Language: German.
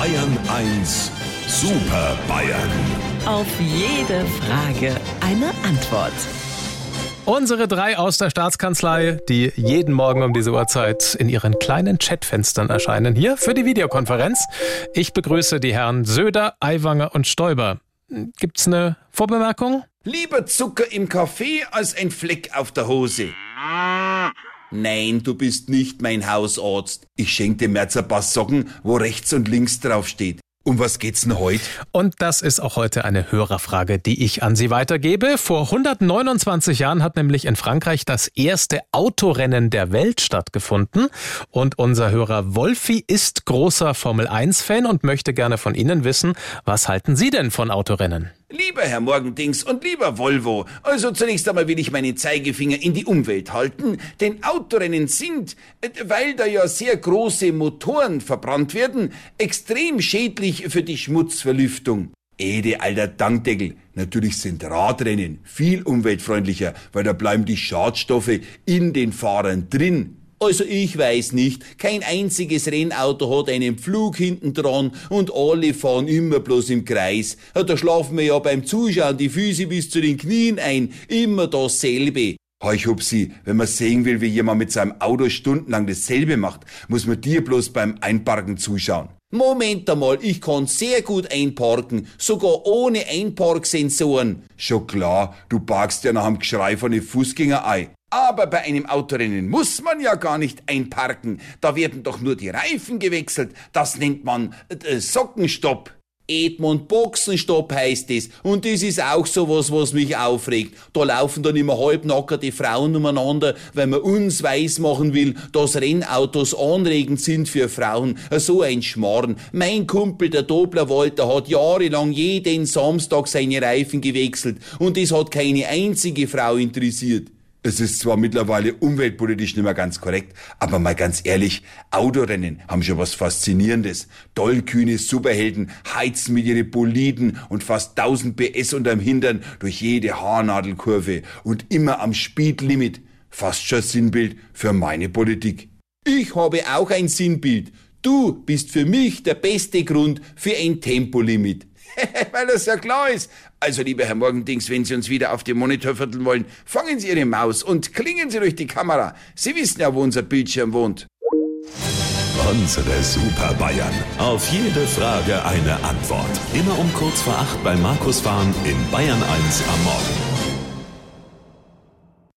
Bayern 1 Super Bayern. Auf jede Frage eine Antwort. Unsere drei aus der Staatskanzlei, die jeden Morgen um diese Uhrzeit in ihren kleinen Chatfenstern erscheinen, hier für die Videokonferenz. Ich begrüße die Herren Söder, Aiwanger und Stoiber. Gibt's eine Vorbemerkung? Lieber Zucker im Kaffee als ein Fleck auf der Hose. Nein, du bist nicht mein Hausarzt. Ich schenke dir März ein paar Socken, wo rechts und links draufsteht. Um was geht's denn heute? Und das ist auch heute eine Hörerfrage, die ich an Sie weitergebe. Vor 129 Jahren hat nämlich in Frankreich das erste Autorennen der Welt stattgefunden. Und unser Hörer Wolfi ist großer Formel 1-Fan und möchte gerne von Ihnen wissen, was halten Sie denn von Autorennen? Lieber Herr Morgendings und lieber Volvo, also zunächst einmal will ich meinen Zeigefinger in die Umwelt halten, denn Autorennen sind, äh, weil da ja sehr große Motoren verbrannt werden, extrem schädlich für die Schmutzverlüftung. Ede, alter Dankdeckel. Natürlich sind Radrennen viel umweltfreundlicher, weil da bleiben die Schadstoffe in den Fahrern drin. Also ich weiß nicht, kein einziges Rennauto hat einen Pflug hinten dran und alle fahren immer bloß im Kreis. Da schlafen wir ja beim Zuschauen die Füße bis zu den Knien ein, immer dasselbe. Ich hab sie, wenn man sehen will, wie jemand mit seinem Auto stundenlang dasselbe macht, muss man dir bloß beim Einparken zuschauen. Moment einmal, ich kann sehr gut einparken, sogar ohne Einparksensoren. Schon klar, du parkst ja nach dem Geschrei von den Fußgänger ein. Aber bei einem Autorennen muss man ja gar nicht einparken. Da werden doch nur die Reifen gewechselt. Das nennt man äh, Sockenstopp. Edmund Boxenstopp heißt es. Und das ist auch sowas, was mich aufregt. Da laufen dann immer halbnackerte Frauen umeinander, weil man uns weismachen will, dass Rennautos anregend sind für Frauen. So ein Schmarrn. Mein Kumpel, der Dobler Walter, hat jahrelang jeden Samstag seine Reifen gewechselt. Und das hat keine einzige Frau interessiert. Es ist zwar mittlerweile umweltpolitisch nicht mehr ganz korrekt, aber mal ganz ehrlich, Autorennen haben schon was Faszinierendes. Tollkühne Superhelden heizen mit ihren Boliden und fast 1000 PS unterm Hintern durch jede Haarnadelkurve und immer am Speedlimit. Fast schon Sinnbild für meine Politik. Ich habe auch ein Sinnbild. Du bist für mich der beste Grund für ein Tempolimit. Weil das ja klar ist. Also, lieber Herr Morgendings, wenn Sie uns wieder auf dem Monitor vierteln wollen, fangen Sie Ihre Maus und klingen Sie durch die Kamera. Sie wissen ja, wo unser Bildschirm wohnt. Unsere Super Bayern. Auf jede Frage eine Antwort. Immer um kurz vor acht bei Markus Fahren in Bayern 1 am Morgen.